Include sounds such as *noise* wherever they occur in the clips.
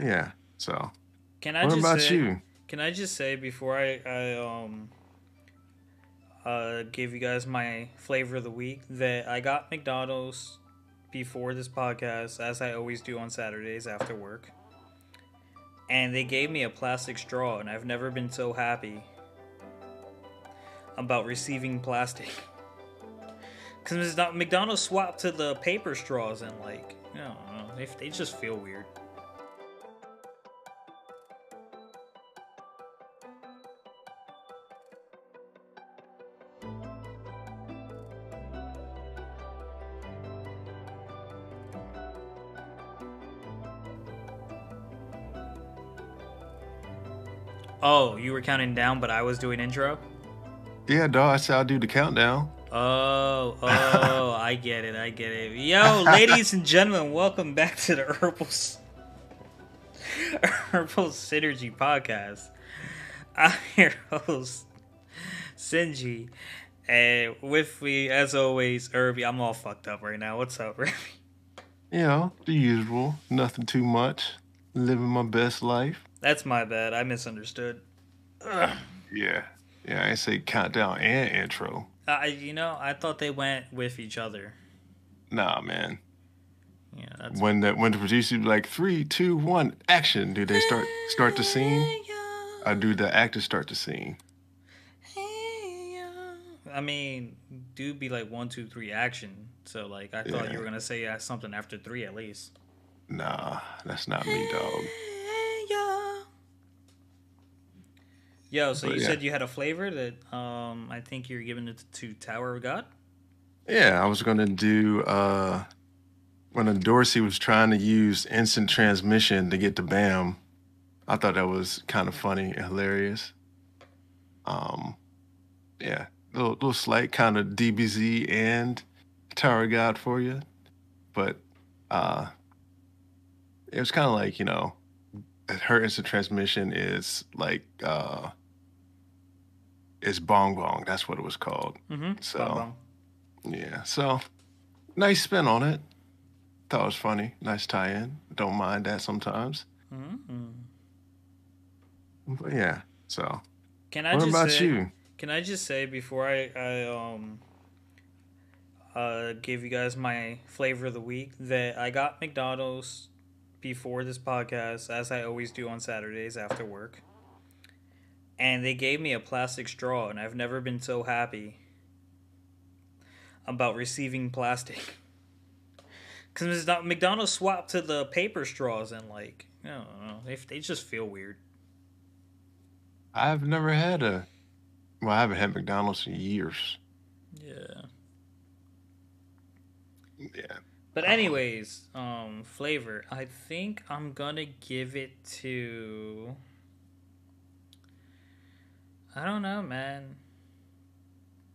Yeah, so. Can I what just about say, you? Can I just say before I, I um uh give you guys my flavor of the week that I got McDonald's before this podcast, as I always do on Saturdays after work. And they gave me a plastic straw, and I've never been so happy about receiving plastic. *laughs* Because McDonald's swapped to the paper straws, and like, I don't know, they, they just feel weird. Oh, you were counting down, but I was doing intro? Yeah, dog. I said I'll do the countdown. Oh, *laughs* oh, I get it, I get it. Yo, ladies and gentlemen, welcome back to the Herbal Herbal Synergy Podcast. I'm your host, Sinji, and with me, as always, Irby. I'm all fucked up right now. What's up, Irby? You know, the usual. Nothing too much. Living my best life. That's my bad. I misunderstood. Ugh. Yeah. Yeah, I say countdown and intro. I, you know, I thought they went with each other. Nah, man. Yeah, that's When the when the producer be like three, two, one, action, do they start start the scene? I do the actors start the scene. I mean, do be like one, two, three, action. So like, I thought Yeah. you were gonna say uh, something after three at least. Nah, that's not me, dog. Yo, so But you yeah. said you had a flavor that um I think you're giving it to Tower of God. Yeah, I was gonna do uh when Dorsey was trying to use instant transmission to get to Bam. I thought that was kind of funny and hilarious. Um, yeah, little little slight kind of DBZ and Tower of God for you, but uh, it was kind of like you know, her instant transmission is like uh, is Bong Bong. That's what it was called. Mm-hmm. So- Yeah, so nice spin on it. Thought it was funny. Nice tie in. Don't mind that sometimes. hmm But yeah, so Can I what just about say, you? Can I just say before I, I um uh give you guys my flavor of the week that I got McDonald's before this podcast, as I always do on Saturdays after work. And they gave me a plastic straw, and I've never been so happy about receiving plastic. *laughs* Because McDonald's swapped to the paper straws, and like, I don't know, they, they just feel weird. I've never had a well, I haven't had McDonald's in years. Yeah. Yeah. But anyways, um, flavor. I think I'm gonna give it to. I don't know, man.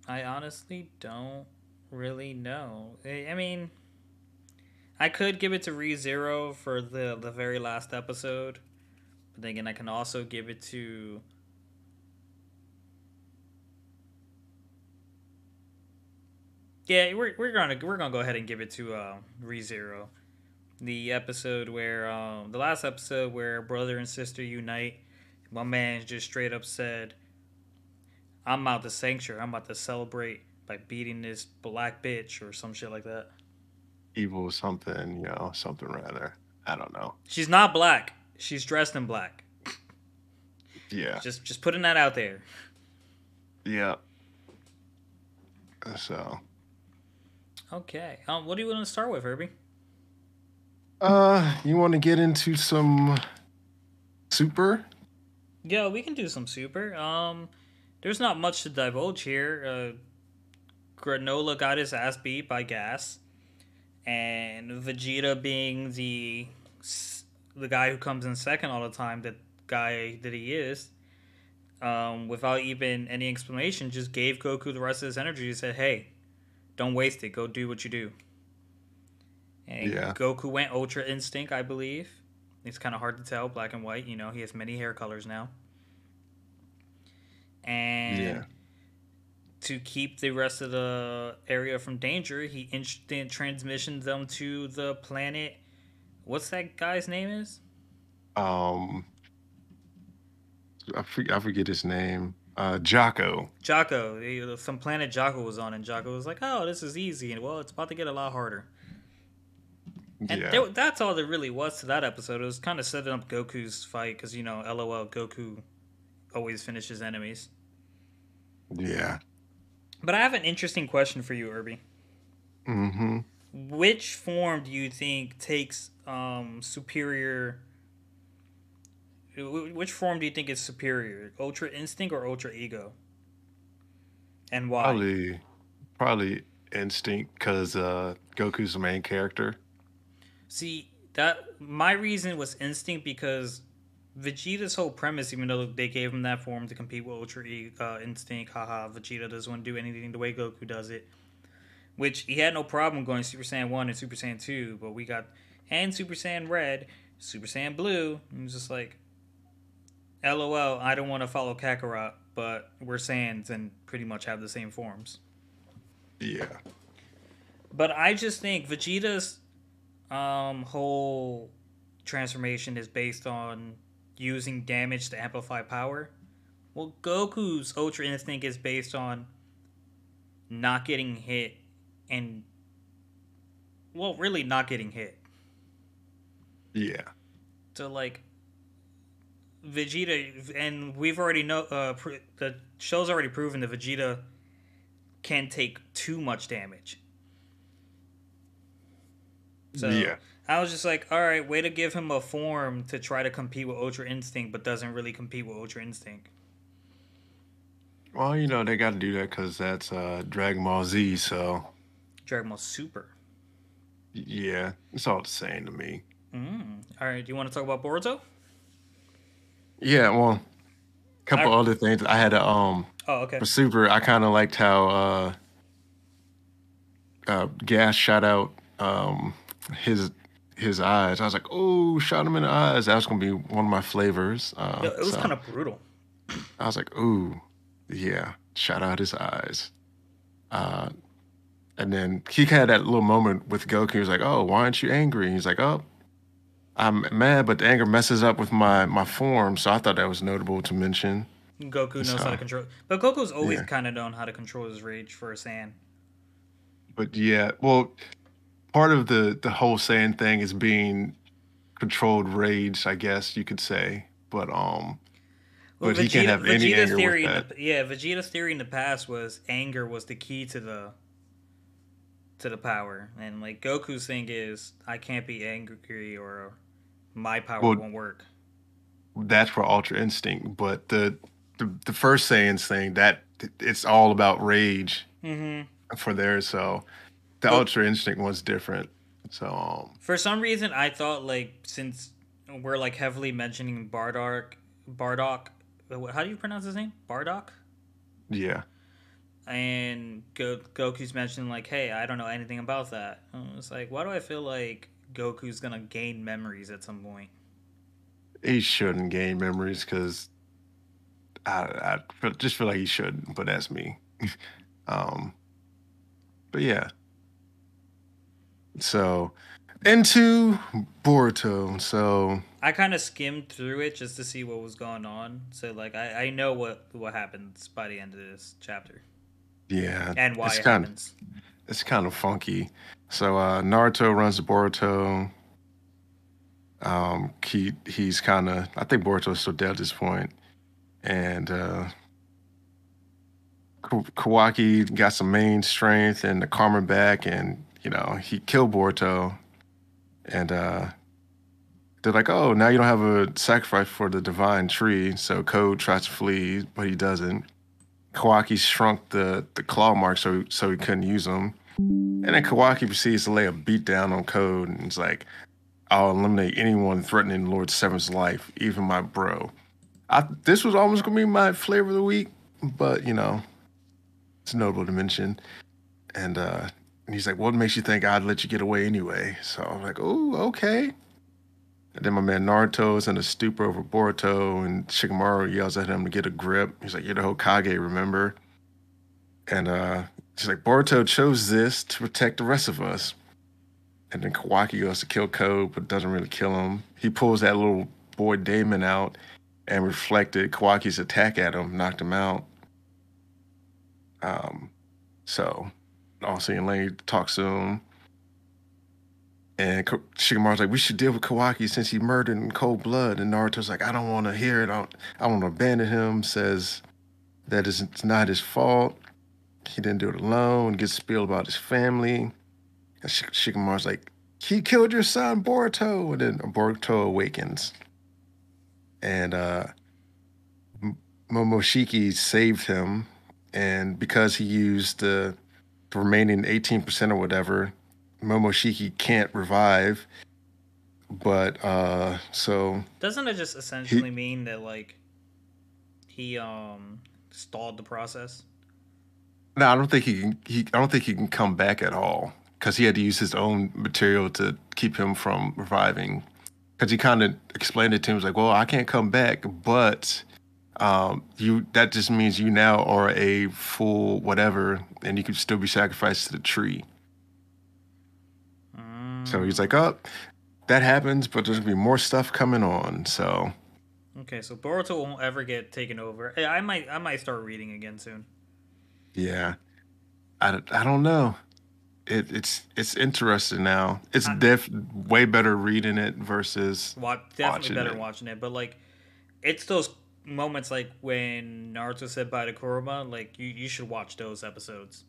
I honestly don't really know. I mean, I could give it to ReZero for the the very last episode, but then again, I can also give it to. Yeah, we're, we're gonna we're gonna go ahead and give it to uh, ReZero, the episode where um the last episode where brother and sister unite. My man just straight up said, "I'm out the sanctuary. I'm about to celebrate by beating this black bitch or some shit like that." Evil something, you know, something rather. I don't know. She's not black. She's dressed in black. Yeah. Just just putting that out there. Yeah. So Okay. Um, what do you want to start with, Herbie? uh you wanna get into some super? Yeah, we can do some super. Um, there's not much to divulge here. Uh, Granola got his ass beat by Gas, and Vegeta being the the guy who comes in second all the time, that guy that he is, um, without even any explanation, just gave Goku the rest of his energy. and said, "Hey, don't waste it. Go do what you do." And Yeah. Goku went Ultra Instinct, I believe. It's kind of hard to tell, black and white. You know, he has many hair colors now. And Yeah. to keep the rest of the area from danger, he instant transmissioned them to the planet. What's that guy's name is? um, I forget, I forget his name. Uh, Jaco. He- some planet Jaco was on, and Jaco was like, "Oh, this is easy," and well, it's about to get a lot harder. And yeah. there, that's all there really was to that episode. It was kind of setting up Goku's fight because you know, LOL, Goku always finishes enemies. yeah. But I have an interesting question for you, Irby. Mm-hmm. Which form do you think takes um, superior? Which form do you think is superior, Ultra Instinct or Ultra Ego? And why? Probably, probably instinct because uh, Goku's the main character. See that my reason was instinct because Vegeta's whole premise, even though they gave him that form to compete with Ultra E- uh, Instinct, haha, Vegeta doesn't want to do anything the way Goku does it. Which he had no problem going Super Saiyan one and Super Saiyan two, but we got and Super Saiyan red, Super Saiyan blue. And just like, LOL, I don't want to follow Kakarot, but we're Saiyans and pretty much have the same forms. Yeah. But I just think Vegeta's um, whole transformation is based on using damage to amplify power. Well, Goku's Ultra Instinct is based on not getting hit and, well, really not getting hit. Yeah. So, like, Vegeta, and we've already know, uh, pr- the show's already proven that Vegeta can take too much damage. So yeah. I was just like, all right, way to give him a form to try to compete with Ultra Instinct, but doesn't really compete with Ultra Instinct. Well, you know they got to do that because that's uh, Dragon Ball Z. So Dragon Ball Super. yeah, it's all the same to me. Mm. All right, do you want to talk about Boruto? Yeah. Well, a couple I- other things. I had a um Oh, okay. for Super. I kind of liked how uh, uh, Gas shot out um his his eyes. I was like, oh, shot him in the eyes. That was gonna be one of my flavors. Uh, Yeah, it was so kind of brutal. I was like, ooh, yeah, shot out his eyes. Uh, and then he had that little moment with Goku. He was like, oh, why aren't you angry? And He's like, oh, I'm mad, but the anger messes up with my my form. So I thought that was notable to mention. Goku knows how to control, but Goku's always Yeah. kind of known how to control his rage for a Saiyan. But yeah, well, part of the the whole Saiyan thing is being controlled rage, I guess you could say. But um, But he can't have any anger theory, in that. the, yeah, Vegeta's theory in the past was anger was the key to the to the power, and like Goku's thing is I can't be angry or my power Well- won't work. that's for Ultra Instinct. But the the, the first Saiyans thing that it's all about rage Mm-hmm. for theirs. So the Well- Ultra Instinct was different. So um, For some reason, I thought like since we're like heavily mentioning Bardock, Bardock, how do you pronounce his name? Bardock. yeah, and Go- Goku's mentioning like, "Hey, I don't know anything about that." And It's like, why do I feel like Goku's gonna gain memories at some point? he shouldn't gain memories because I, I just feel like he shouldn't. But that's me. *laughs* um, but yeah. So into Boruto. So I kind of skimmed through it just to see what was going on, so like I, I know what what happens by the end of this chapter yeah, and why it's it kind happens. it's kind of funky. So uh, Naruto runs to Boruto. Um, he he's kind of I think Boruto's still dead at this point, and uh, Kawaki got some main strength and the karma back, and you know he killed Boruto, and uh, they're like, oh, now you don't have a sacrifice for the divine tree. So Code tries to flee, but he doesn't. Kawaki shrunk the the claw marks so so he couldn't use them. And then Kawaki proceeds to lay a beat down on Code and it's like, I'll eliminate anyone threatening Lord Seven's life, even my bro. I, this was almost gonna be my flavor of the week, but you know, it's notable to mention. And uh and he's like, What makes you think I'd let you get away anyway? So I'm like, Oh, okay. And then my man Naruto is in a stupor over Boruto, and Shikamaru yells at him to get a grip. He's like, You're the Hokage, remember? And uh She's like, Boruto chose this to protect the rest of us. And then Kawaki goes to kill Code, but doesn't really kill him. He pulls that little boy Daemon out and reflected Kawaki's attack at him, knocked him out. Um, so also Lane talks to him. And Shikamaru's like, we should deal with Kawaki since he murdered in cold blood. And Naruto's like, I don't want to hear it. I, I want to abandon him. Says that it's not his fault. He didn't do it alone. Gets spilled about his family. And Shikamaru's like, he killed your son, Boruto. And then Boruto awakens. And uh, Momoshiki saved him. And because he used the remaining 18% or whatever, Momoshiki can't revive. But uh so doesn't it just essentially he, mean that like he um stalled the process? No, I don't think he can. He, I don't think he can come back at all because he had to use his own material to keep him from reviving. Because he kind of explained it to him, was like, "Well, I can't come back, but um, you that just means you now are a full whatever, and you can still be sacrificed to the tree." So he's like, "Oh, that happens, but there's gonna be more stuff coming on." So. Okay, so Boruto won't ever get taken over. I might, I might start reading again soon. Yeah, I, I don't know. It, it's it's interesting now. It's def way better reading it versus watch, definitely better it. watching it. But like, it's those moments like when Naruto said bye to Kurama. Like you, you should watch those episodes.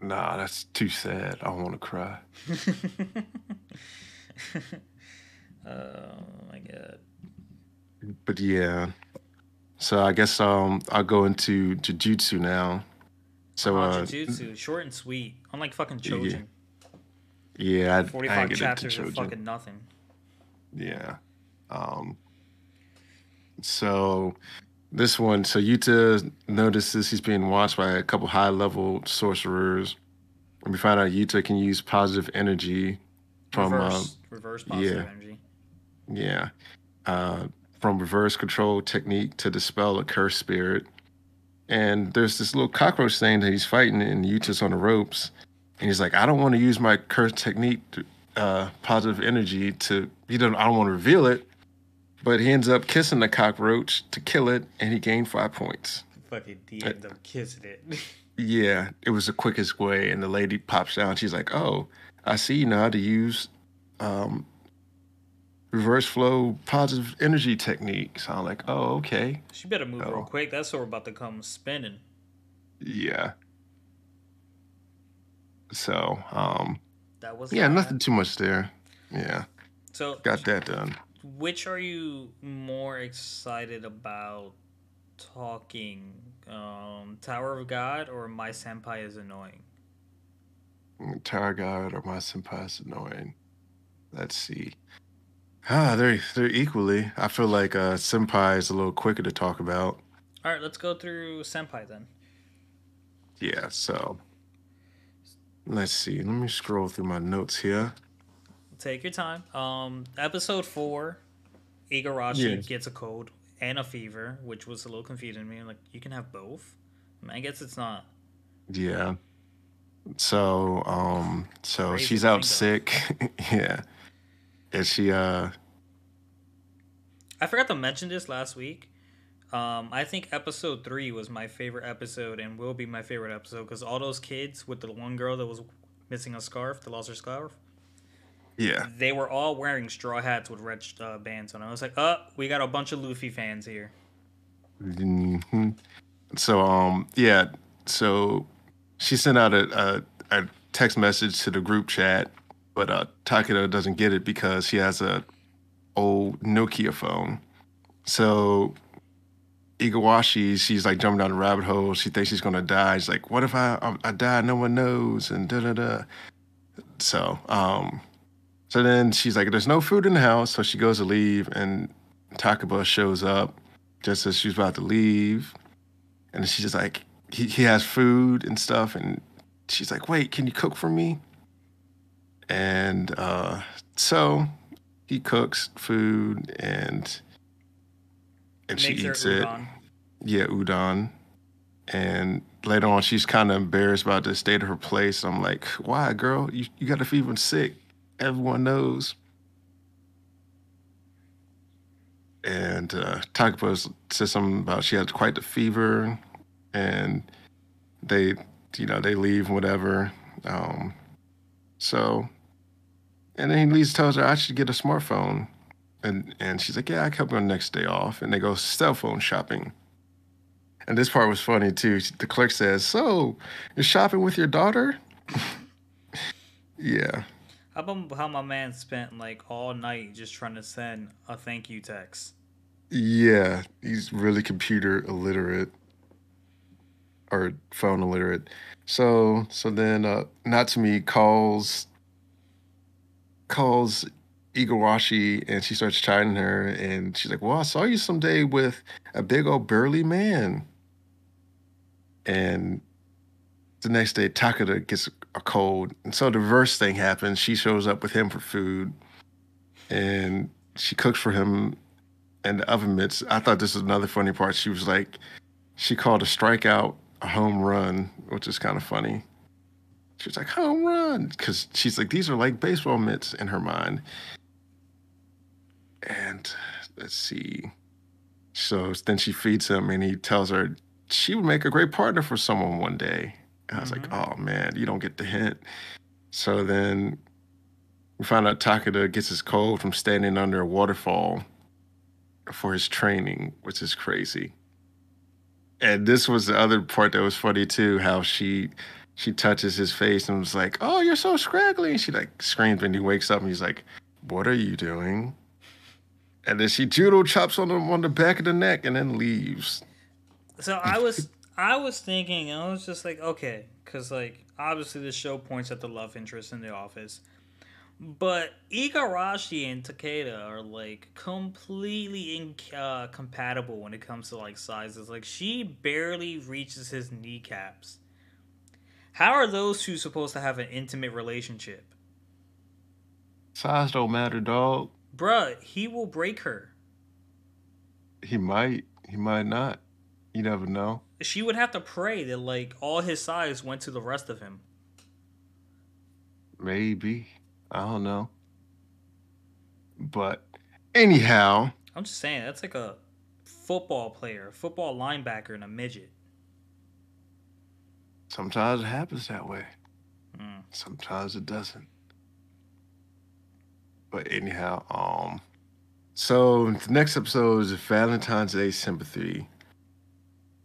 Nah, that's too sad. I want to cry. *laughs* *laughs* oh my god. But yeah. So I guess um I'll go into Jujutsu now. So oh, uh Jujutsu, short and sweet. Unlike fucking Chojin. Yeah, yeah I, forty five chapters of fucking nothing. Yeah. Um so this one, so Yuta notices he's being watched by a couple high level sorcerers. And we find out Yuta can use positive energy from reverse, uh, reverse positive yeah, energy. Yeah. Uh, from reverse control technique to dispel a cursed spirit. And there's this little cockroach thing that he's fighting, and Yuta's on the ropes. And he's like, I don't want to use my cursed technique, to, uh, positive energy to, you know, I don't want to reveal it. But he ends up kissing the cockroach to kill it, and he gained five points. Fucking he ends up kissing it. *laughs* yeah, it was the quickest way. And the lady pops down. She's like, "Oh, I see you know how to use um, reverse flow positive energy technique." So I'm like, "Oh, okay." She better move real quick. That sword about to come spinning. Yeah. So, um, that was yeah, nothing too much there. Yeah. So got that done which are you more excited about talking? Um, Tower of God or My Senpai is Annoying? Mm, Tower of God or My Senpai is Annoying. Let's see. Ah, they're they're equally. I feel like uh, Senpai is a little quicker to talk about. All right, let's go through Senpai then. Yeah, so let's see. Let me scroll through my notes here. Take your time. Um, episode four, Igarashi yes. gets a cold and a fever, which was a little confusing to me. Like, you can have both. I, mean, I guess it's not. Yeah. So, um, so Crazy she's out sick. *laughs* yeah. Is she? Uh. I forgot to mention this last week. Um, I think episode three was my favorite episode and will be my favorite episode because all those kids with the one girl that was missing a scarf, that lost her scarf, yeah. They were all wearing straw hats with red uh, bands on. I was like, oh, we got a bunch of Luffy fans here. Mm-hmm. So, um, yeah. So she sent out a, a, a text message to the group chat, but uh, Takeda doesn't get it because he has a old Nokia phone. So Igarashi, she's like jumping down the rabbit hole. She thinks she's gonna die. She's like, "What if I I die? No one knows." And da da da. So, um, so then she's like, there's no food in the house. So she goes to leave, and Takaba shows up just as she's about to leave. And she's just like, he, he has food and stuff. And she's like, wait, can you cook for me? And uh, so he cooks food and and she eats it. Yeah, udon. And later on, she's kind of embarrassed about the state of her place. I'm like, why, girl? You, you got to feed him sick everyone knows. and uh, says something about she had quite the fever, and they, you know, they leave whatever. Um, so, and then he tells her I should get a smartphone, and and she's like, yeah, I come on next day off, and they go cell phone shopping. And this part was funny too. The clerk says, "So, you're shopping with your daughter?" *laughs* yeah. How about how my man spent like all night just trying to send a thank you text? Yeah, he's really computer illiterate or phone illiterate. So so then uh Natsumi calls calls Igarashi and she starts chiding her and she's like, Well, I saw you someday with a big old burly man. And the next day Takada gets a cold. And so the reverse thing happens. She shows up with him for food and she cooks for him and the oven mitts. I thought this was another funny part. She was like, she called a strikeout a home run, which is kind of funny. She was like, home run. Because she's like, these are like baseball mitts in her mind. And let's see. So then she feeds him and he tells her she would make a great partner for someone one day. And I was mm-hmm. like, oh man, you don't get the hint. So then we find out Takada gets his cold from standing under a waterfall for his training, which is crazy. And this was the other part that was funny too, how she she touches his face and was like, "Oh, you're so scraggly." And she like screams and he wakes up and he's like, "What are you doing?" And then she judo chops on him on the back of the neck and then leaves. So I was I was thinking, I was just like, okay, because like obviously the show points at the love interest in the office, but Igarashi and Takeda are like completely incompatible uh, when it comes to like sizes. Like she barely reaches his kneecaps. How are those two supposed to have an intimate relationship? Size don't matter, dog. Bruh, he will break her. He might. He might not. You never know. She would have to pray that like all his size went to the rest of him. Maybe. I don't know. But anyhow. I'm just saying, that's like a football player, football linebacker, and a midget. Sometimes it happens that way. Mm. Sometimes it doesn't. But anyhow, um, so the next episode is Valentine's Day Sympathy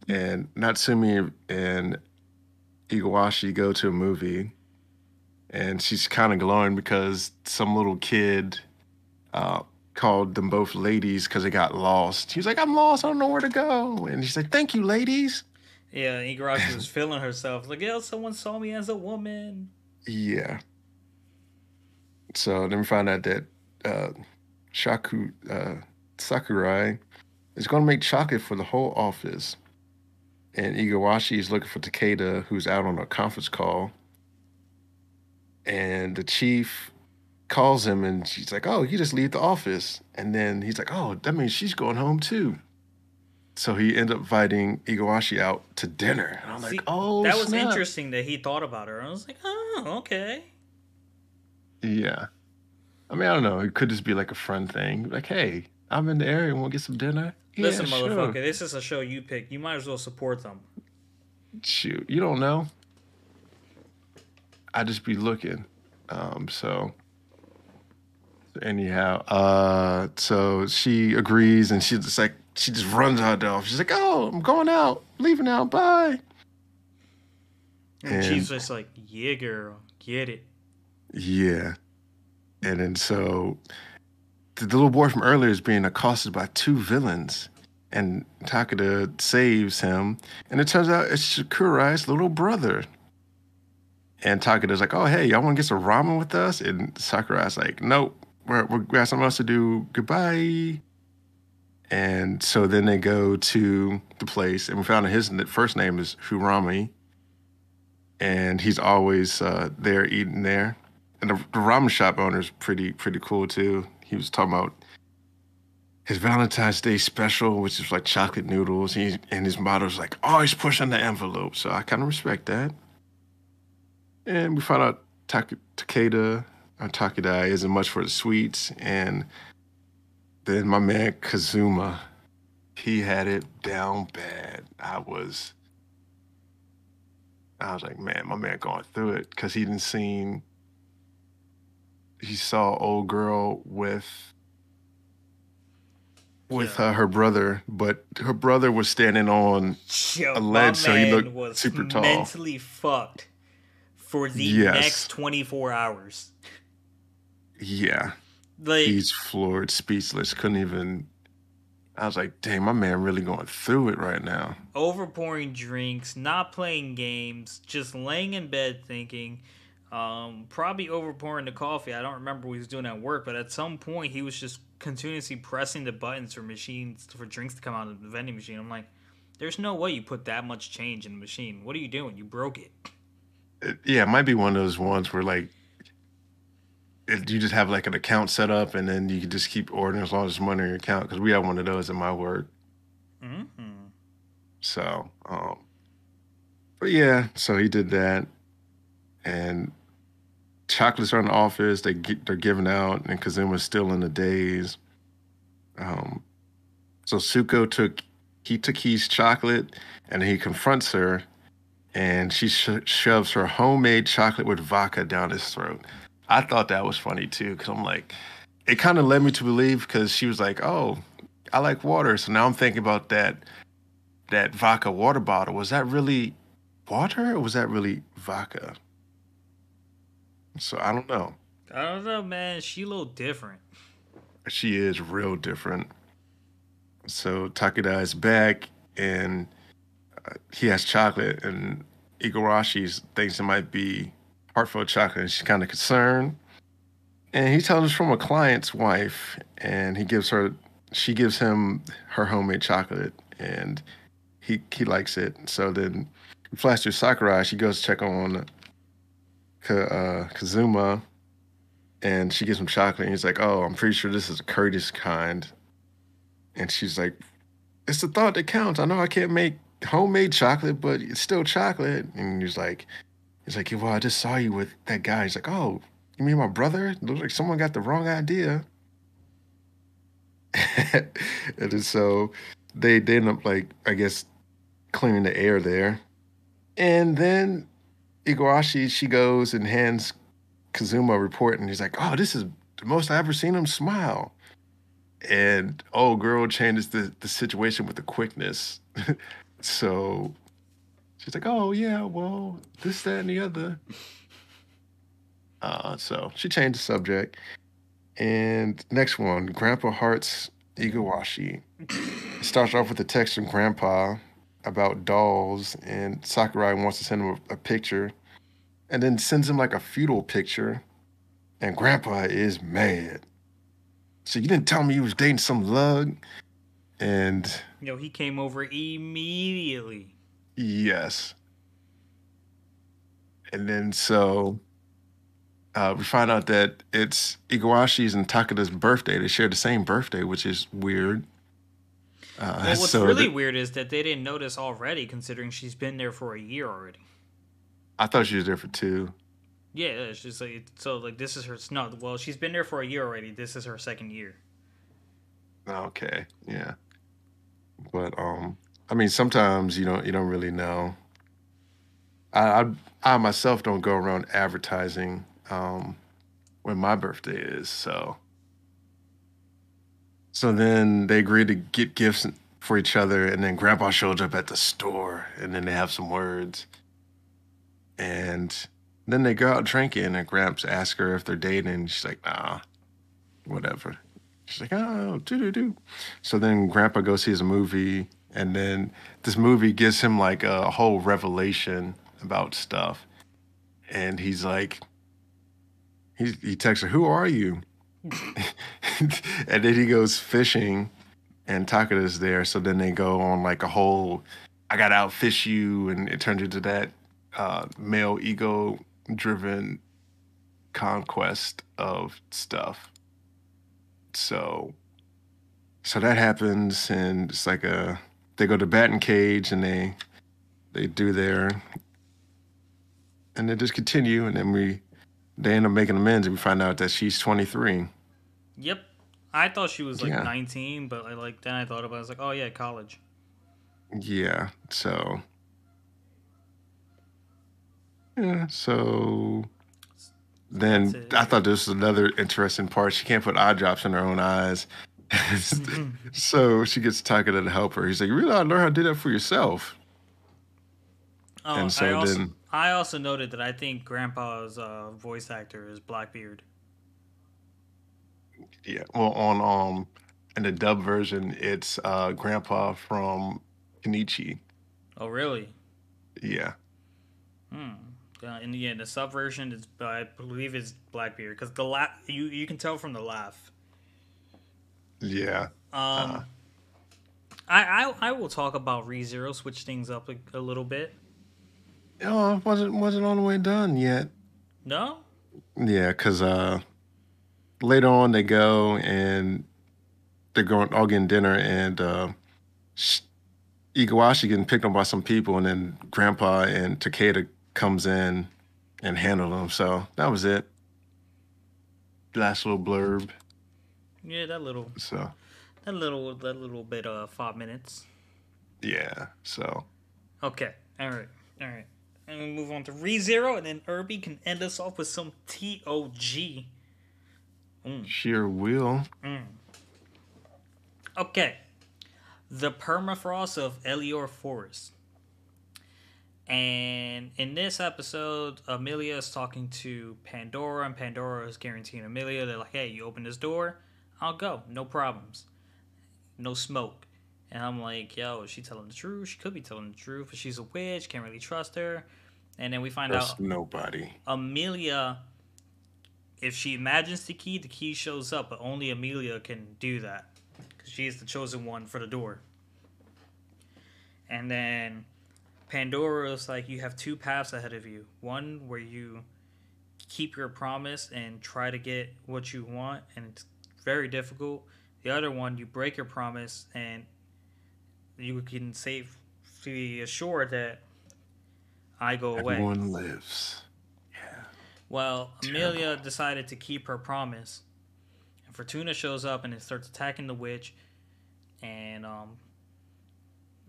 and Natsumi and Igarashi go to a movie, and she's kind of glowing because some little kid uh, called them both ladies because they got lost. He's like, "I'm lost. I don't know where to go," and she's like, "Thank you, ladies." Yeah, Igarashi was *laughs* feeling herself like, "Yeah, someone saw me as a woman." Yeah. So then we find out that uh, Shaku uh, Sakurai is going to make chocolate for the whole office and Igarashi is looking for Takeda, who's out on a conference call. And the chief calls him, and she's like, "Oh, you just leave the office." And then he's like, "Oh, that means she's going home too." So he ended up inviting Igarashi out to dinner. And I'm See, like, "Oh, that was snap. interesting that he thought about her." I was like, "Oh, okay." Yeah, I mean, I don't know. It could just be like a friend thing. Like, hey, I'm in the area. Want to get some dinner? Listen, yeah, motherfucker, sure. this is a show you pick. You might as well support them. Shoot, you don't know. I just be looking. Um, so anyhow, uh, so she agrees, and she's just like she just runs out the office. She's like, "Oh, I'm going out, leaving out, bye." And, and she's just like, "Yeah, girl, get it." Yeah, and then so the little boy from earlier is being accosted by two villains, and Takada saves him, and it turns out it's Sakurai's little brother. And Takeda's like, "Oh, hey, y'all want to get some ramen with us?" And Sakurai's like, "Nope, we're, we got something else to do. Goodbye." And so then they go to the place, and we found out his first name is Furami, and he's always uh, there eating there. And the, the ramen shop owner is pretty pretty cool too he was talking about his Valentine's Day special, which is like chocolate noodles. He and his motto is like always pushing the envelope. So I kind of respect that. And we found out Tak- Takeda or Takeda isn't much for the sweets, and then my man Kazuma, he had it down bad. I was, I was like, man, my man going through it because he didn't seen. He saw old girl with with Yeah. uh, her brother, but her brother was standing on Yo, a ledge, so he looked super tall. mentally fucked for the Yes. next 24 hours. yeah. Like, He's floored, speechless, couldn't even. I was like, "Damn, my man really going through it right now. overpouring drinks, not playing games, just laying in bed thinking. Um, probably overpouring the coffee. I don't remember what he was doing at work, but at some point he was just continuously pressing the buttons for machines for drinks to come out of the vending machine. I'm like, there's no way you put that much change in the machine. What are you doing? You broke it. It- yeah, it might be one of those ones where like it, you just have like an account set up and then you can just keep ordering as long as there's money in your account because we have one of those at my work. Mm-hmm. So, um, but yeah, so he did that, and chocolates are in the office. They get, they're giving out, and Kazuma's still in the daze. Um, so Suko took he took his chocolate, and he confronts her, and she sho shoves her homemade chocolate with vodka down his throat. I thought that was funny too, because I'm like, it kind of led me to believe because she was like, "Oh, I like water," so now I'm thinking about that that vodka water bottle. Was that really water or was that really vodka? So I don't know. I don't know, man. She a little different. She is real different. So Takeda is back and uh, he has chocolate, and Igarashi thinks it might be heartfelt chocolate, and she's kind of concerned. And he tells us from a client's wife, and he gives her, she gives him her homemade chocolate, and he he likes it. So then, flash through Sakurai. She goes to check on uh, Kazuma, and she gives him chocolate. And he's like, "Oh, I'm pretty sure this is a courteous kind." And she's like, "It's the thought that counts. I know I can't make homemade chocolate, but it's still chocolate." And he's like, "He's like, well, I just saw you with that guy." He's like, "Oh, you mean my brother? Looks like someone got the wrong idea." *laughs* and so they they end up like I guess cleaning the air there, and then Igarashi she goes and hands Kazuma a report, and he's like, "Oh, this is the most I've ever seen him smile." And oh, girl changes the the situation with the quickness. *laughs* so she's like, "Oh yeah, well, this, that, and the other." Uh, so she changed the subject. And next one, Grandpa Hearts Igawashi. Starts off with a text from Grandpa about dolls, and Sakurai wants to send him a, a picture, and then sends him like a feudal picture, and Grandpa is mad. So you didn't tell me you was dating some lug, and You know, he came over immediately. yes, and then so uh, we find out that it's Igawashi's and Takada's birthday. They share the same birthday, which is weird. Uh, Well, what's so really th- weird is that they didn't notice already, considering she's been there for a year already. I thought she was there for two. Yeah, it's just like so. Like this is her. No, well, she's been there for a year already. This is her second year. Okay, yeah. But um, I mean, sometimes you don't you don't really know. I I, I myself don't go around advertising um when my birthday is. So so then they agree to get gifts for each other, and then Grandpa shows up at the store, and then they have some words, and then they go out drinking, and Gramps asks her if they're dating, and she's like, nah, whatever. She's like, oh, do do do. So then Grandpa goes sees a movie, and then this movie gives him like a whole revelation about stuff, and he's like, he he texts her, "Who are you?" *laughs* and then he goes fishing, and Takada's there. So then they go on like a whole, "I got to outfish you," and it turns into that uh, male ego driven conquest of stuff so so that happens and it's like a they go to batting cage and they they do their and they just continue and then we they end up making amends and we find out that she's 23 Yep, I thought she was like Yeah. 19, but I like then I thought about it, I was like, oh yeah, college. Yeah. So. Yeah. So. Then I thought this was another interesting part. She can't put eye drops in her own eyes. *laughs* *laughs* so she gets talking to the helper. He's like, "You really ought to learn how to do that for yourself." Oh, And so I also, then- I also noted that I think Grandpa's uh, voice actor is Blackbeard. Yeah. Well, on um, in the dub version, it's uh, Grandpa from Kenichi. Oh really? Yeah. Hmm. Uh, and yeah, the sub version is I believe is Blackbeard because the laugh you you can tell from the laugh. Yeah. Um, Uh. I, I I will talk about ReZero, switch things up a, a little bit. Oh, it wasn't wasn't all the way done yet. No, Yeah, because uh, later on they go and they're going all getting dinner, and uh, sh- Igawashi getting picked on by some people, and then Grandpa and Takeda comes in and handle them. So that was it. Last little blurb. yeah, that little So that little that little bit of five minutes. yeah. So Okay, all right, all right. And we move on to ReZero, and then Irby can end us off with some TOG. Mm. sheer will. Mm. Okay. The permafrost of Elior Forest. And in this episode, Emilia is talking to Pandora, and Pandora is guaranteeing Emilia, they're like, hey, you open this door, I'll go. No problems. No smoke. And I'm like, yo, is she telling the truth? She could be telling the truth, but she's a witch, can't really trust her. And then we find out nobody. Emilia, if she imagines the key, the key shows up, but only Emilia can do that because she is the chosen one for the door. And then Pandora is like, you have two paths ahead of you. One where you keep your promise and try to get what you want, and it's very difficult. The other one, you break your promise and you can safely assure that I go away. Everyone lives. Well, Emilia decided to keep her promise. And Fortuna shows up and it starts attacking the witch. And um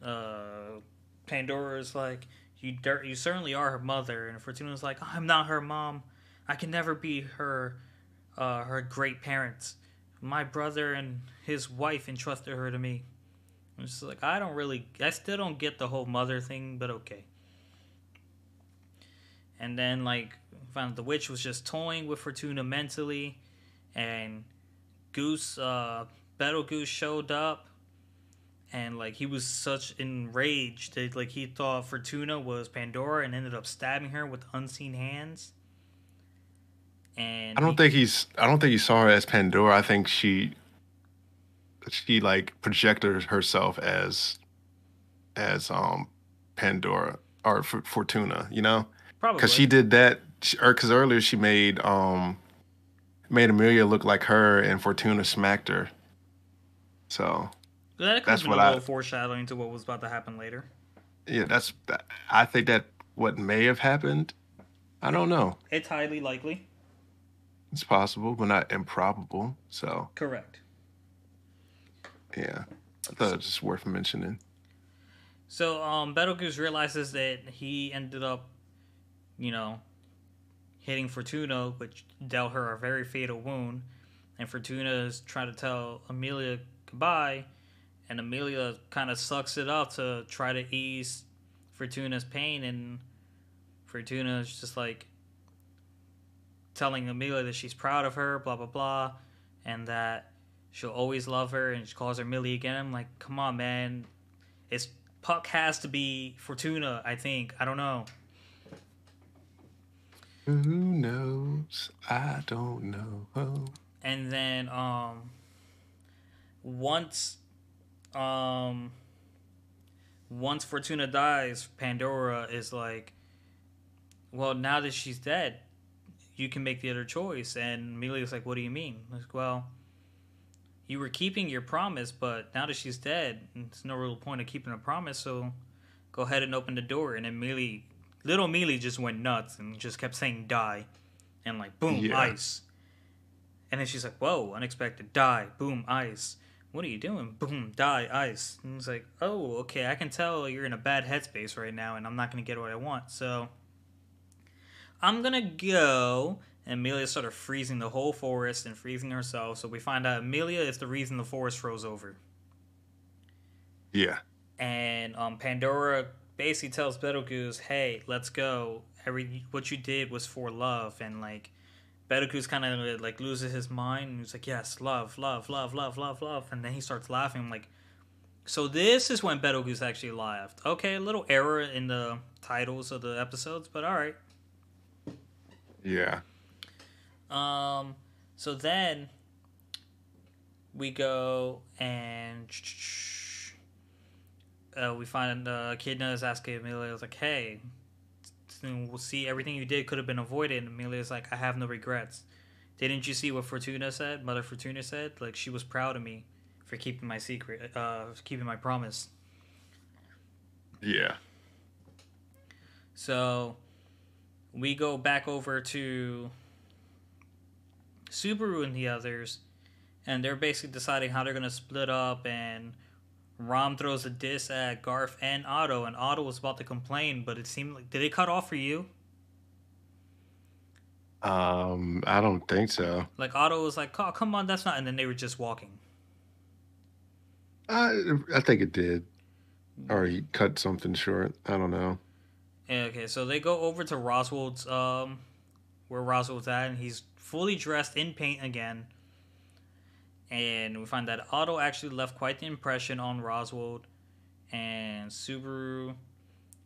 uh Pandora's like, You dirt you certainly are her mother and Fortuna's like, I'm not her mom. I can never be her uh her great parents. My brother and his wife entrusted her to me. I'm just like I don't really I still don't get the whole mother thing, but okay. And then like found the witch was just toying with Fortuna mentally, and Goose, uh, Betelgeuse showed up, and like he was such enraged that like he thought Fortuna was Pandora and ended up stabbing her with unseen hands. And I don't he- think he's. I don't think he saw her as Pandora. I think she. She like projected herself as, as um, Pandora or F- Fortuna. You know, probably because she did that. Or because earlier she made um, made Emilia look like her, and Fortuna smacked her. So that could that's what a I- little foreshadowing to what was about to happen later. yeah, that's. I think that what may have happened. I don't know. It's highly likely. It's possible, but not improbable. So Correct. yeah, I thought it was just worth mentioning. So um Betelgeuse realizes that he ended up, you know, hitting Fortuna, which dealt her a very fatal wound. And Fortuna is trying to tell Emilia goodbye, and Emilia kind of sucks it up to try to ease Fortuna's pain, and Fortuna is just like telling Emilia that she's proud of her, blah blah blah, and that she'll always love her, and she calls her Millie again. I'm like, come on, man, it's Puck has to be Fortuna. I think I don't know. Who knows? I don't know. And then um once um once Fortuna dies, Pandora is like well, now that she's dead, you can make the other choice. And Emilia's like, What do you mean? Like, well, you were keeping your promise, but now that she's dead, there's no real point of keeping a promise, so go ahead and open the door. And then Mealy, little Mealy just went nuts and just kept saying die. And like, boom, Yeah. ice. And then she's like, "Whoa, unexpected, die, boom, ice." What are you doing? Boom, die, ice. And it's like, "Oh, okay, I can tell you're in a bad headspace right now, and I'm not gonna get what I want." So I'm gonna go. And Emilia started freezing the whole forest and freezing herself. So we find out Emilia is the reason the forest froze over. Yeah. And um, Pandora basically tells Betelgeuse, "Hey, let's go. Every what you did was for love." And like, Betelgeuse kind of like loses his mind. And he's like, "Yes, love, love, love, love, love, love." And then he starts laughing. I'm like, so this is when Betelgeuse actually laughed. Okay, a little error in the titles of the episodes, but all right. Yeah. Um, so then we go and uh, we find uh, Echidna is asking Emilia, is like, hey, we'll see everything you did could have been avoided. And Emilia's like, I have no regrets. Didn't you see what Fortuna said? Mother Fortuna said, like, she was proud of me for keeping my secret, uh, keeping my promise. Yeah. So we go back over to Subaru and the others, and they're basically deciding how they're gonna split up. And Rom throws a diss at Garf and Otto, and Otto was about to complain, but it seemed like did it cut off for you? Um, I don't think so. Like Otto was like, "Oh, come on, that's not," and then they were just walking. I I think it did, or he cut something short. I don't know. Okay, so they go over to Roswaal's, um, where Roswaal's at, and he's fully dressed in paint again. And we find that Otto actually left quite the impression on Roswaal, and Subaru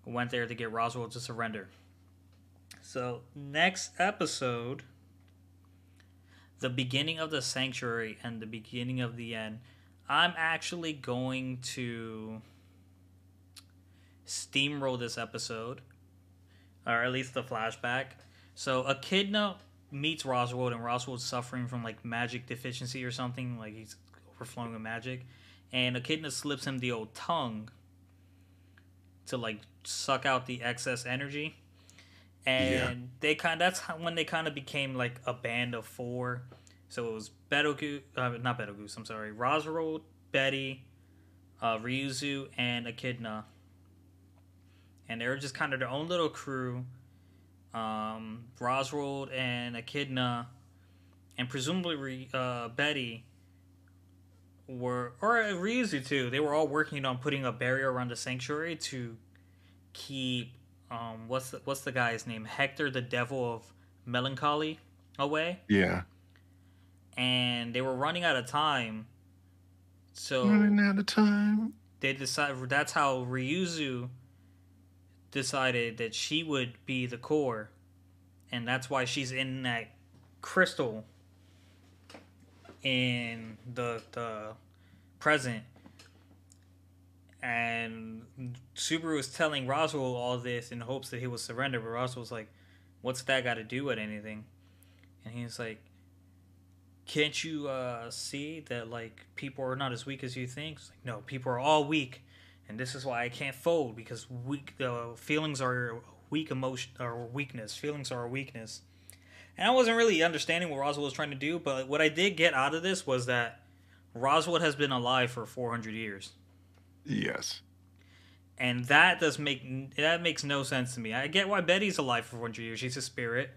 went there to get Roswaal to surrender. So, next episode, the beginning of the sanctuary and the beginning of the end, I'm actually going to steamroll this episode, or at least the flashback. So, Echidna meets Roswaal, and Roswaal's suffering from like magic deficiency or something, like he's overflowing with magic. And Echidna slips him the old tongue to like suck out the excess energy. And Yeah. they kind that's when they kind of became like a band of four. So it was Betelgeuse, uh, not Betelgeuse, I'm sorry, Roswaal, Betty, uh, Ryuzu, and Echidna. And they were just kind of their own little crew um, Roswaal and Echidna, and presumably uh, Betty were, or Ryuzu too. They were all working on putting a barrier around the sanctuary to keep um, what's the, what's the guy's name? Hector, the devil of melancholy, away. Yeah. And they were running out of time, so Running out of time. they decided that's how Ryuzu decided that she would be the core, and that's why she's in that crystal in the the present. And Subaru was telling Roswaal all this in hopes that he would surrender, but Roswaal's like, "What's that got to do with anything?" And he's like, "Can't you uh, see that like people are not as weak as you think?" It's like, "No, people are all weak." And this is why I can't fold because weak uh, feelings are weak emotion or weakness. Feelings are a weakness, and I wasn't really understanding what Roswaal was trying to do. But what I did get out of this was that Roswaal has been alive for 400 years, Yes. and that does make that makes no sense to me. I get why Betty's alive for 400 years; she's a spirit.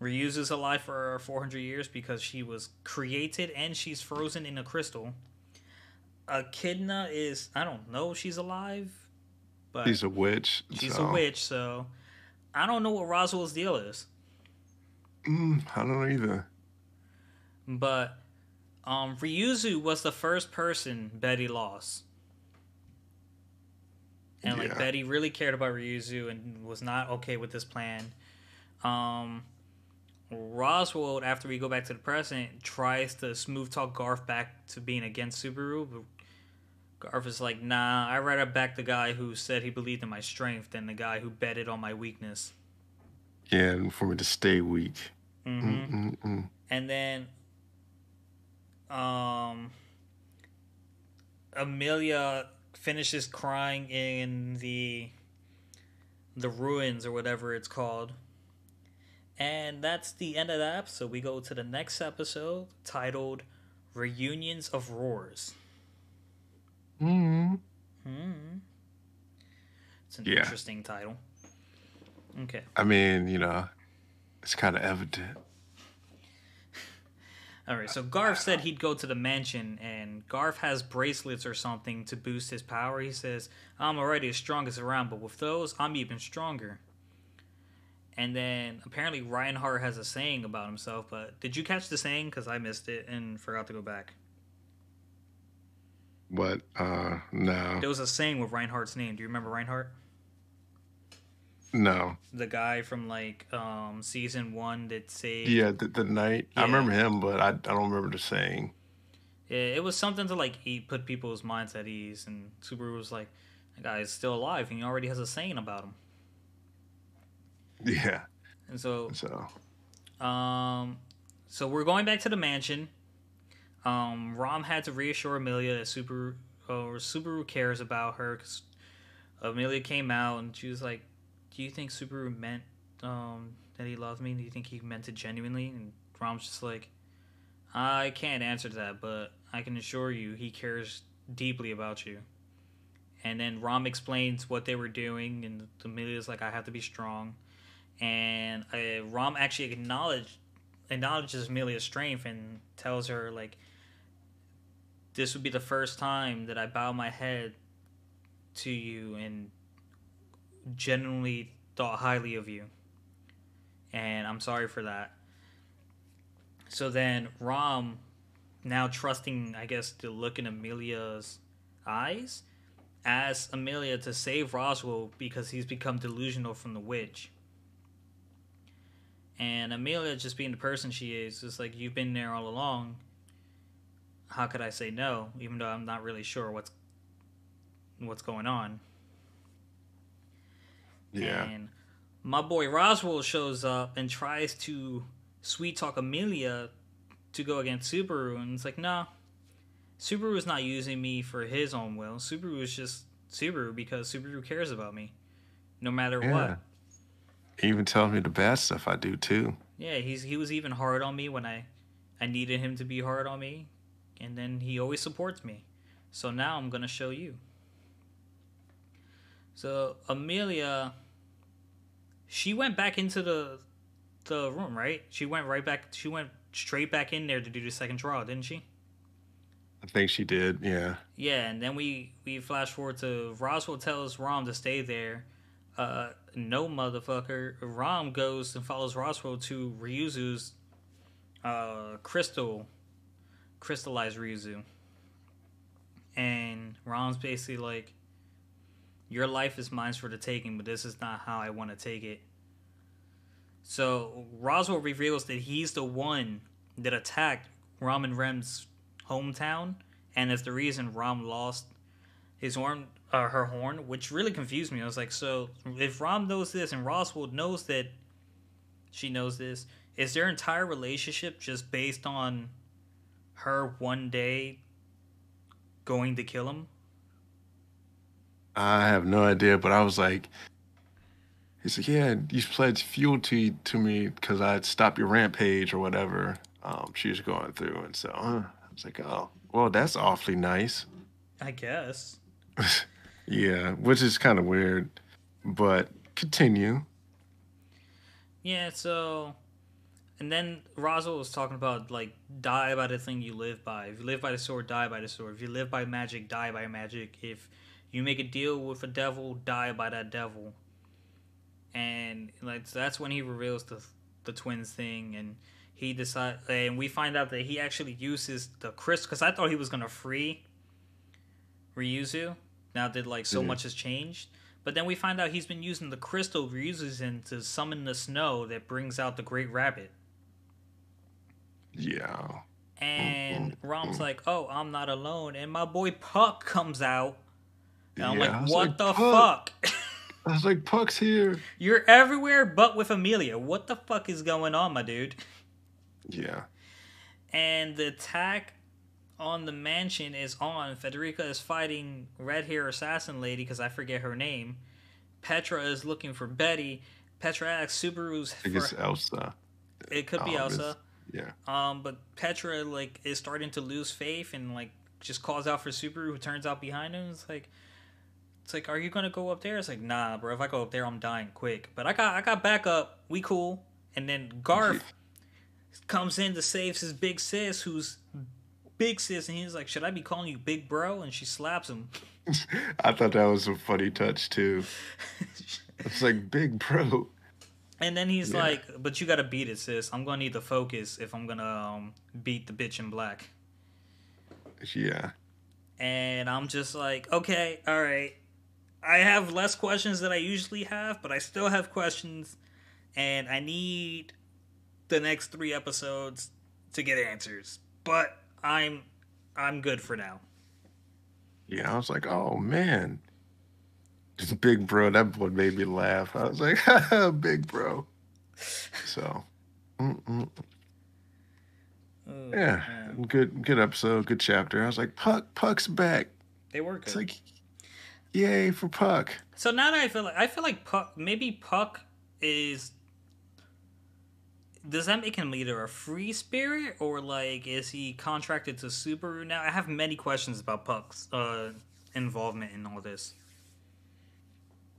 Ryu's is alive for 400 years because she was created and she's frozen in a crystal. Echidna is I don't know if she's alive, but She's a witch. she's so- a witch, so I don't know what Roswaal's deal is. Mm, I don't know either. But um Ryuzu was the first person Betty lost. And like Yeah. Betty really cared about Ryuzu and was not okay with this plan. Um Roswaal, after we go back to the present, tries to smooth talk Garf back to being against Subaru, but Garf is like, nah, I'd rather back the guy who said he believed in my strength than the guy who betted on my weakness. Yeah, and for me to stay weak. Mm-hmm. Mm-mm-mm. and then um Emilia finishes crying in the the ruins or whatever it's called And that's the end of that episode. We go to the next episode titled Reunions of Roars. hmm Hmm. It's an Yeah. interesting title. Okay. I mean, you know, it's kind of evident. *laughs* All right. So Garf said he'd go to the mansion, and Garf has bracelets or something to boost his power. He says, "I'm already as strong as around, but with those, I'm even stronger." And then apparently Reinhard has a saying about himself. But did you catch the saying? Because I missed it and forgot to go back. What? uh no, There was a saying with Reinhard's name. Do you remember Reinhard? No. The guy from like um season one that saved. Yeah, the, the night. I remember him, but I, I don't remember the saying. Yeah, it was something to like he put people's minds at ease, and Subaru was like, "That guy is still alive, and he already has a saying about him." *laughs* Yeah. And so, So um, so we're going back to the mansion. Um, Rom had to reassure Emilia that Subaru or Subaru cares about her because Emilia came out and she was like, "Do you think Subaru meant um that he loved me? Do you think he meant it genuinely?" And Rom's just like, "I can't answer that, but I can assure you he cares deeply about you." And then Rom explains what they were doing, and Emilia's like, "I have to be strong." And uh, Rom actually acknowledged acknowledges Emilia's strength and tells her like, "This would be the first time that I bow my head to you and genuinely thought highly of you, and I'm sorry for that." So then Rom, now trusting, I guess, the look in Emilia's eyes, asks Emilia to save Roswaal because he's become delusional from the witch. And Emilia, just being the person she is, is like, You've been there all along. How could I say no, even though I'm not really sure what's what's going on? Yeah. And my boy Roswaal shows up and tries to sweet talk Emilia to go against Subaru, and it's like, nah, Subaru is not using me for his own will. Subaru is just Subaru because Subaru cares about me, no matter Yeah. what. He even tells me the bad stuff I do too. Yeah, he's he was even hard on me when I I needed him to be hard on me, and then he always supports me. So now I'm gonna show you. So Emilia, she went back into the the room, right? She went right back. She went straight back in there to do the second trial, didn't she? I think she did. Yeah. Yeah, and then we we flash forward to Roswaal tells Rom to stay there. Uh, no motherfucker. Rom goes and follows Roswaal to Ryuzu's uh, crystal, crystallized Ryuzu. And Rom's basically like, "Your life is mine for the taking, but this is not how I want to take it." So Roswaal reveals that he's the one that attacked Rom and Rem's hometown, and is the reason Rom lost his horn, uh, her horn, which really confused me. I was like, so if Rom knows this and Roswaal knows that she knows this, is their entire relationship just based on her one day going to kill him? I have no idea, but I was like, he's like, yeah, you pledged fuel to to me because I'd stop your rampage or whatever. Um, she was going through, and so uh, I was like, oh, well, that's awfully nice. I guess. *laughs* Yeah, which is kind of weird, but continue. Yeah, so and then Roswaal was talking about like die by the thing you live by. If you live by the sword, die by the sword. If you live by magic, die by magic. If you make a deal with a devil, die by that devil. And like so that's when he reveals the the twins thing, and he decide, and we find out that he actually uses the crystal. Because I thought he was gonna free Ryuzu. Now that like so Mhm. much has changed, but then we find out he's been using the crystal Ryuzu's in to summon the snow that brings out the Great Rabbit. Yeah. And Rom's like, "Oh, I'm not alone." And my boy Puck comes out. And I'm Yeah, like, "What like, the "Puck." fuck? *laughs* I was like, Puck's here. You're everywhere but with Emilia. What the fuck is going on, my dude?" Yeah. And the attack on the mansion is on. Frederica is fighting red hair assassin lady because I forget her name. Petra is looking for Betty. Petra asks Subaru's. I think it's Elsa. It could be Um, Elsa. Yeah. Um, but Petra like is starting to lose faith and like just calls out for Subaru, who turns out behind him. It's like, it's like, are you gonna go up there? It's like, nah, bro. If I go up there, I'm dying quick. But I got, I got backup. We cool. And then Garf comes in to save his big sis, who's big sis, and he's like, should I be calling you big bro? And she slaps him. *laughs* I thought that was a funny touch too. *laughs* It's like big bro. And then he's Yeah. like, but you gotta beat it, sis. I'm gonna need the focus if I'm gonna um, beat the bitch in black. Yeah. and I'm just like, okay, all right. I have less questions than I usually have, but I still have questions, and I need the next three episodes to get answers. But I'm I'm good for now. Yeah. I was like, oh man. Big bro, that one made me laugh. I was like, *laughs* big bro. So, mm-mm. Oh, yeah, good, good episode, good chapter. I was like, Puck, Puck's back. they were good. It's like, yay for Puck. so now that I feel like I feel like Puck, maybe Puck is. Does that make him either a free spirit or like is he contracted to Subaru now? I have many questions about Puck's uh, involvement in all this.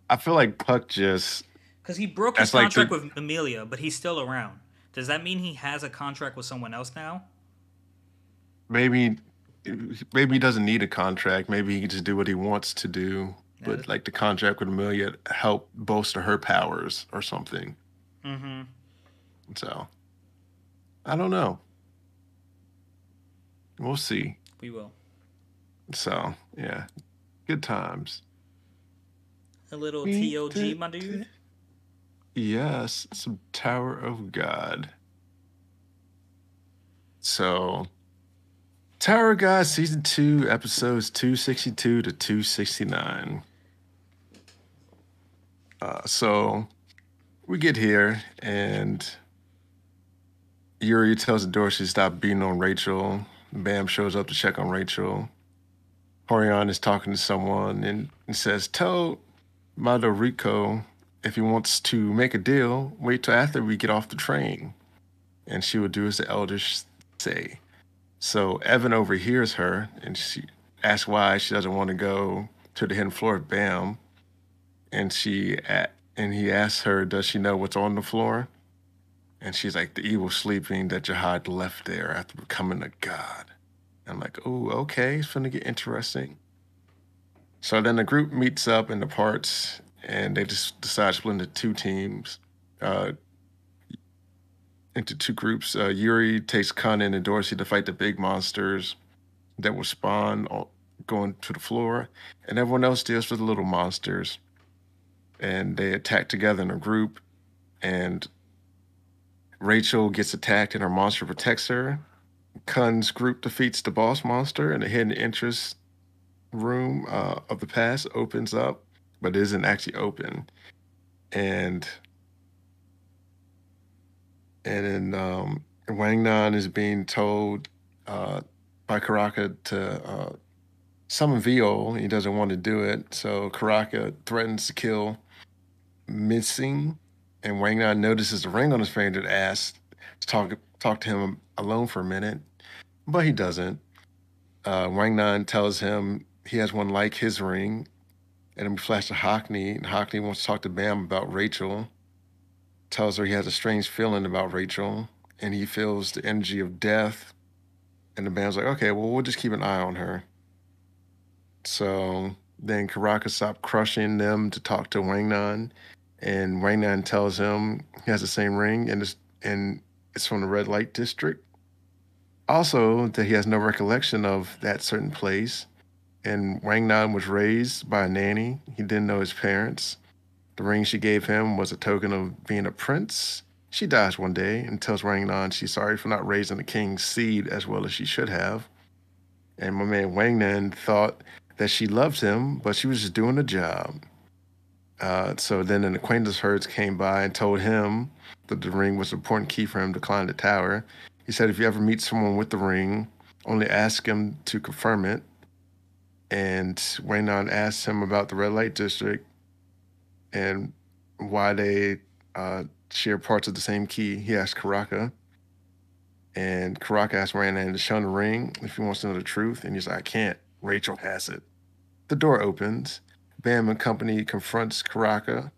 I feel like Puck just Because he broke his That's like contract the- with Emilia, but he's still around. Does that mean he has a contract with someone else now? maybe maybe he doesn't need a contract. Maybe he can just do what he wants to do. But like the contract with Emilia help bolster her powers or something. Mm-hmm. So I don't know. We'll see. We will. So yeah, good times. A little TOG, my dude. Yes, some Tower of God. So, Tower God season two, episodes two sixty two to two sixty nine. Uh, so we get here and Yuri tells the Dorsey to stop beating on Rachel. Bam shows up to check on Rachel. Hwaryun is talking to someone and, and says, Tell Madorico if he wants to make a deal, wait till after we get off the train. And she will do as the elders say. So Evan overhears her and she asks why she doesn't want to go to the hidden floor of Bam. And she and he asks her, does she know what's on the floor? And she's like, the evil sleeping that Jahad left there after becoming a god. I'm like, oh, okay, it's gonna get interesting. So then the group meets up in the parts and they just decide to split into two teams, uh, into two groups. Uh, Yuri takes Conan and Dorsey to fight the big monsters that will spawn all, going to the floor, and everyone else deals with the little monsters. And they attack together in a group, and Rachel gets attacked and her monster protects her. Kun's group defeats the boss monster, and the hidden interest room uh, of the past opens up but isn't actually open. And and then um, Wang Nan is being told uh, by Karaka to uh, summon Viol. He doesn't want to do it, so Karaka threatens to kill Miseng, and Wang Nan notices the ring on his finger and asks to talk talk to him alone for a minute, but he doesn't. Uh, Wang Nan tells him he has one like his ring, and then we flash to Hockney, and Hockney wants to talk to Bam about Rachel. Tells her he has a strange feeling about Rachel, and he feels the energy of death. And the Bam's like, okay, well, we'll just keep an eye on her. So then Karaka stopped crushing them to talk to Wangnan, and Wangnan tells him he has the same ring, and it's, and it's from the red light district. Also, that he has no recollection of that certain place and Wang Nan was raised by a nanny. He didn't know his parents. The ring she gave him was a token of being a prince. She dies one day and tells Wang Nan she's sorry for not raising the king's seed as well as she should have. And my man Wang Nan thought that she loved him, but she was just doing a job. Uh, so then an acquaintance of herds came by and told him that the ring was an important key for him to climb the tower. He said if you ever meet someone with the ring, only ask him to confirm it and Wangnan asked him about the red light district and why they uh, share parts of the same key. He asked Karaka, and Karaka asked Rand to him the ring if he wants to know the truth, and he's like, I can't. Rachel has it. The door opens. Bam and company confronts Karaka.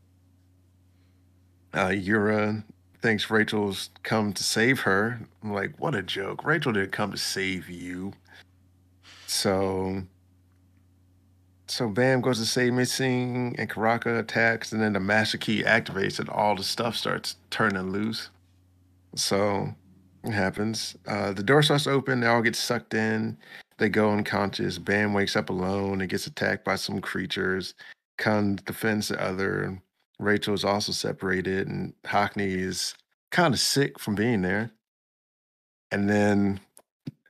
Uh, Yura thinks Rachel's come to save her. I'm like, what a joke. Rachel didn't come to save you. So so Bam goes to save Miseng and Karaka attacks, and then the master key activates and all the stuff starts turning loose. So it happens. Uh, the door starts open, they all get sucked in, they go unconscious. Bam wakes up alone and gets attacked by some creatures. Kun defends the other. Rachel is also separated, and Hockney is kind of sick from being there. And then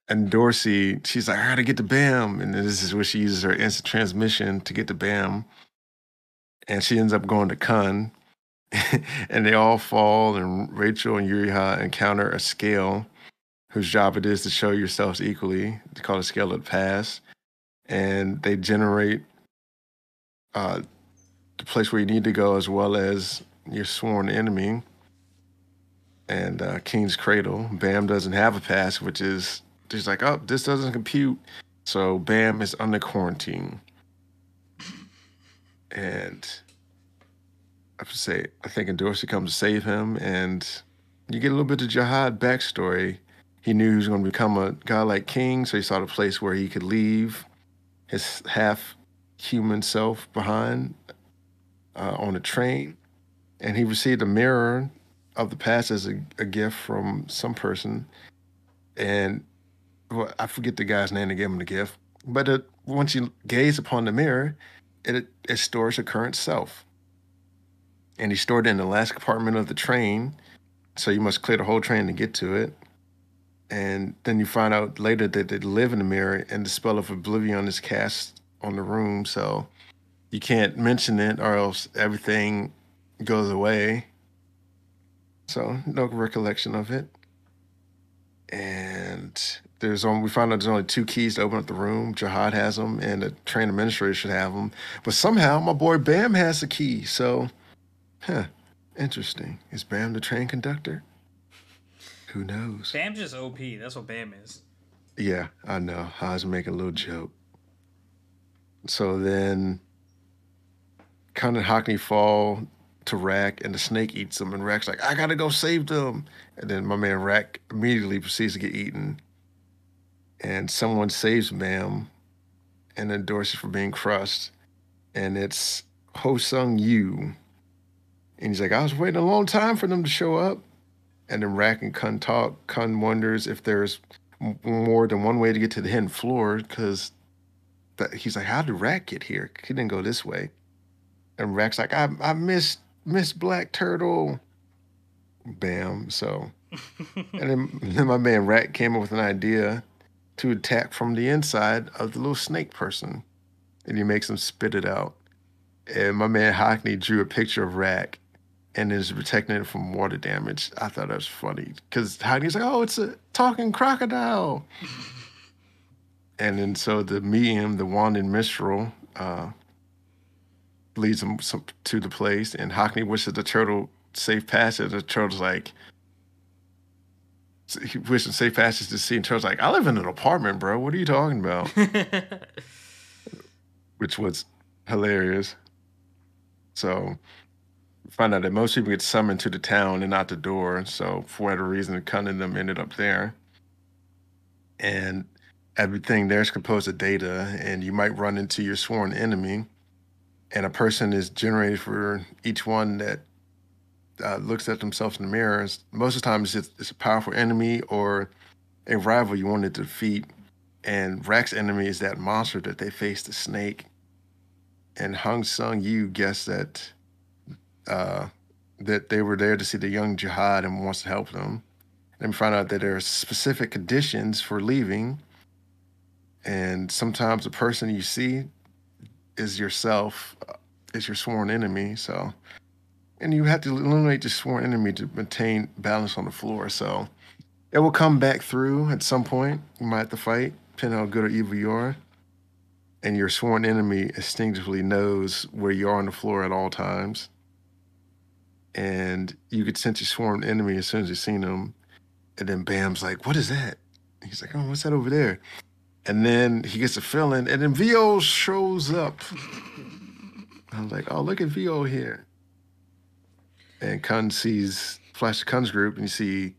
and Dorsey, she's like, I gotta get to Bam. And this is where she uses her instant transmission to get to Bam. And she ends up going to Kun. *laughs* and they all fall, and Rachel and Yuriha encounter a scale whose job it is to show yourselves equally. It's called a scale of past. And they generate uh, the place where you need to go as well as your sworn enemy. And uh, King's Cradle. Bam doesn't have a pass, which is He's like, oh, this doesn't compute. So Bam is under quarantine. And I have to say, I think Dorsey comes to save him, and you get a little bit of Jahad backstory. He knew he was going to become a guy like King, so he sought a place where he could leave his half human self behind uh, on a train. And he received a mirror of the past as a, a gift from some person. And well, I forget the guy's name that gave him the gift, but it, once you gaze upon the mirror, it, it stores your current self. And he stored it in the last compartment of the train, so you must clear the whole train to get to it. And then you find out later that they live in the mirror, and the spell of oblivion is cast on the room, so you can't mention it, or else everything goes away. So no recollection of it. And there's only we found out there's only two keys to open up the room. Jahad has them, and the train administrator should have them. But somehow my boy Bam has the key. So, huh, interesting. Is Bam the train conductor? Who knows? Bam's just OP. That's what Bam is. Yeah, I know. I was making a little joke. So then, kind of Hockney fall to Rak, and the snake eats them, and Rak's like, "I gotta go save them." And then my man Rak immediately proceeds to get eaten and someone saves Bam and endorses for being crushed. And it's Ho Sung Yu. And he's like, I was waiting a long time for them to show up. And then Rak and Kun talk. Kun wonders if there's more than one way to get to the hidden floor because he's like, How did Rak get here? He didn't go this way. And Rak's like, I, I missed, missed Black Turtle. Bam. So, and then, *laughs* then my man Rak came up with an idea to attack from the inside of the little snake person. And he makes him spit it out. And my man Hockney drew a picture of Rak and is protecting it from water damage. I thought that was funny because Hockney's like, oh, it's a talking crocodile. *laughs* and then so the medium, the Wanding Minstrel, uh, leads him some, to the place. And Hockney wishes the turtle safe passage. The turtle's like, he wishing safe passage to see. And Charles like, I live in an apartment, bro. What are you talking about? *laughs* Which was hilarious. So find out that most people get summoned to the town and not the door. So for whatever reason, of them ended up there. And everything there is composed of data, and you might run into your sworn enemy. And a person is generated for each one that uh, looks at themselves in the mirror, most of the time it's, it's a powerful enemy or a rival you want to defeat. And Rak's enemy is that monster that they face, the snake. And Hung Sung Yu guessed that uh, that they were there to see the young Jahad and wants to help them. And we find out that there are specific conditions for leaving. And sometimes the person you see is yourself, uh, is your sworn enemy. So and you have to eliminate the sworn enemy to maintain balance on the floor. So it will come back through at some point. You might have to fight, depending on how good or evil you are. And your sworn enemy instinctively knows where you are on the floor at all times. and you could sense your sworn enemy as soon as you seen them. And then Bam's like, "What is that?" He's like, "Oh, what's that over there?" And then he gets a feeling, and then Viol shows up. I was like, "Oh, look at Viol here." And Kun sees Flash Kun's group, and you see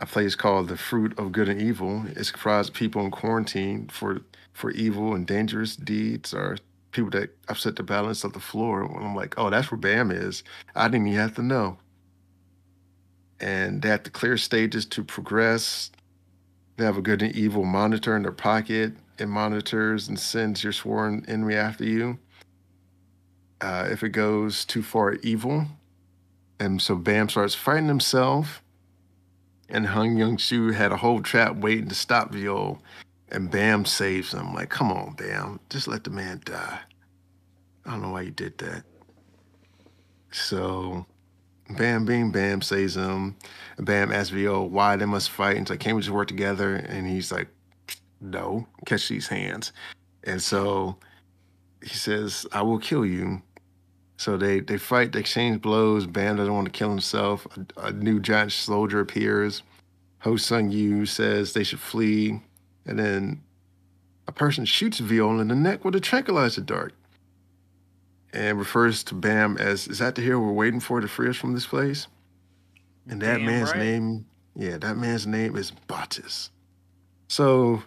a place called the Fruit of Good and Evil. It's comprised people in quarantine for for evil and dangerous deeds, or people that upset the balance of the floor. And I'm like, oh, that's where Bam is. I didn't even have to know. And they have to clear stages to progress. They have a good and evil monitor in their pocket. It monitors and sends your sworn enemy after you. Uh, if it goes too far evil, and so Bam starts fighting himself. And Hung Young Soo had a whole trap waiting to stop Viol. And Bam saves him. Like, come on, Bam. Just let the man die. I don't know why you did that. So Bam Bing Bam says him. Bam asks Viol why they must fight. And he's like, can't we just work together? And he's like, no, catch these hands. And so he says, I will kill you. So they, they fight, they exchange blows. Bam doesn't want to kill himself. A, a new giant soldier appears. Ho Sung Yu says they should flee. And then a person shoots Viol in the neck with a tranquilizer dart and refers to Bam as, Is that the hero we're waiting for to free us from this place? And that Damn man's right. name, yeah, that man's name is Batis. So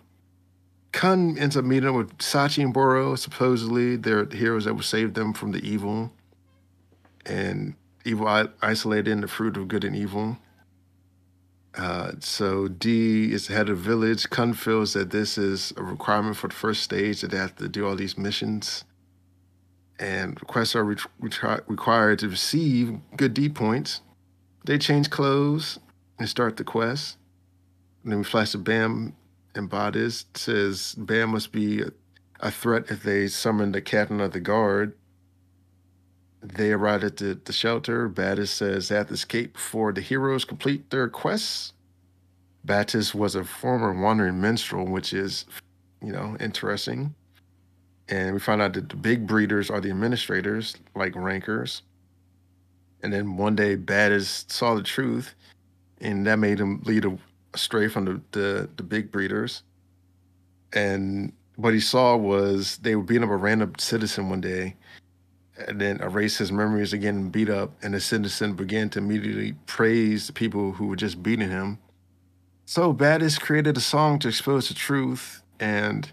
Kun ends up meeting up with Sachi and Boro. Supposedly, they're the heroes that will save them from the evil. And evil isolated in the fruit of good and evil. Uh, so D is the head of the village. Kun feels that this is a requirement for the first stage that they have to do all these missions. And requests are re- required to receive good D points. They change clothes and start the quest. And then we flash to Bam and Badis. Says Bam must be a, threat if they summon the captain of the guard. They arrive at the, the shelter. Badis says they have to escape before the heroes complete their quests. Batis was a former wandering minstrel, which is, you know, interesting. And we find out that the big breeders are the administrators, like rankers. And then one day, Batis saw the truth, and that made him lead astray from the, the, the big breeders. And what he saw was they were beating up a random citizen one day, and then erase his memories again and beat up. And the citizen began to immediately praise the people who were just beating him. So Baddis created a song to expose the truth, and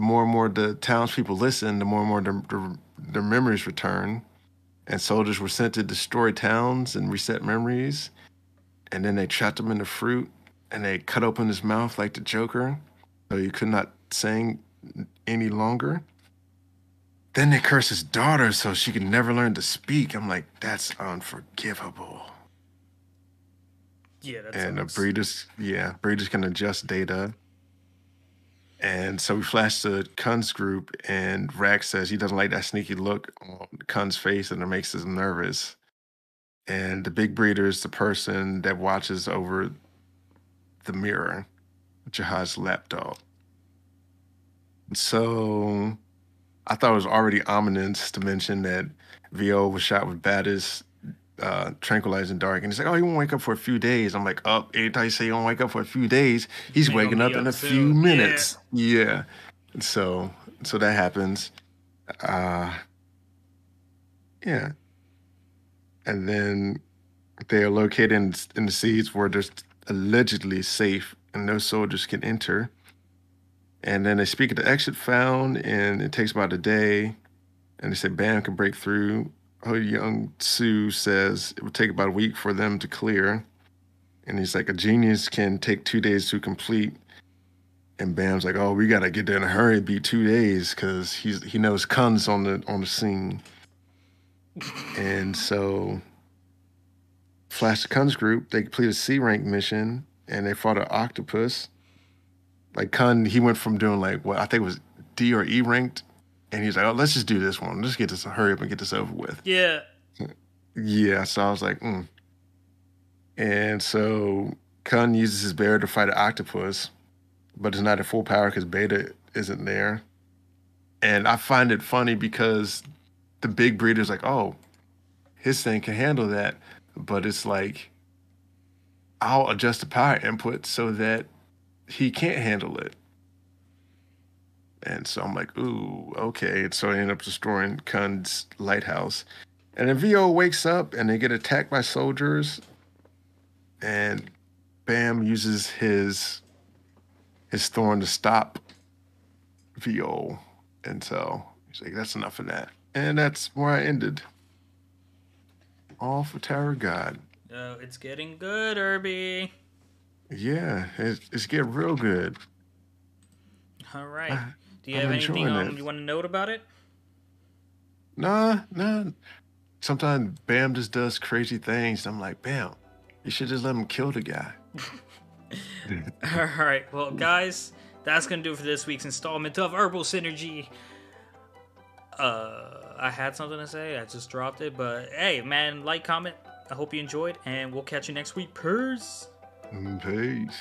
the more and more the townspeople listened, the more and more their, their, their memories return. And soldiers were sent to destroy towns and reset memories. And then they trapped him in the fruit, and they cut open his mouth like the Joker, so he could not sing any longer. Then they curse his daughter so she could never learn to speak. I'm like, that's unforgivable. Yeah, that's and uh, the breeders, yeah, breeders can adjust data. And so we flash to Kun's group, and Rak says he doesn't like that sneaky look on Kun's face, and it makes him nervous. And the big breeder is the person that watches over the mirror, Jahad's lapdog. So I thought it was already ominous to mention that Viol was shot with baddest uh, tranquilizing dark. And he's like, oh, he won't wake up for a few days. I'm like, up. Oh, every time you say he won't wake up for a few days, he's He gonna waking be up in up a few soon. Yeah. minutes. Yeah. So, so that happens. Uh, yeah. And then they are located in, in the seeds where they're allegedly safe and no soldiers can enter. And then they speak at the exit found, and it takes about a day. And they say Bam can break through. Ho Young Soo says it would take about a week for them to clear. And he's like, a genius can take two days to complete. And Bam's like, oh, we gotta get there in a hurry, It'd be two days, because he's he knows Kun's on the on the scene. and so Flash Kun's group, they completed a C rank mission and they fought an octopus. Like Kun, he went from doing like what I think was D or E ranked, and he's like, "Oh, let's just do this one. Let's get this, hurry up and get this over with." Yeah. Yeah, so I was like, mm. and so Kun uses his bear to fight an octopus, but it's not at full power because Beta isn't there. And I find it funny because the big breeder's like, "Oh, his thing can handle that, but it's like I'll adjust the power input so that he can't handle it. And so I'm like, ooh, okay. And so I end up destroying Kun's lighthouse. And then Viol wakes up and they get attacked by soldiers. And Bam uses his his thorn to stop Viol. And so he's like, that's enough of that. And that's where I ended. All for Tower God. Uh, it's getting good, Irby. Yeah, it's, it's getting real good. All right. Do you I'm have anything um, you want to note about it? Nah, nah. Sometimes Bam just does crazy things. I'm like, Bam, you should just let him kill the guy. *laughs* All right. Well, guys, that's going to do it for this week's installment of Herbal Synergy. Uh, I had something to say. I just dropped it. But hey, man, like, comment. I hope you enjoyed, and we'll catch you next week. Peace. Peace.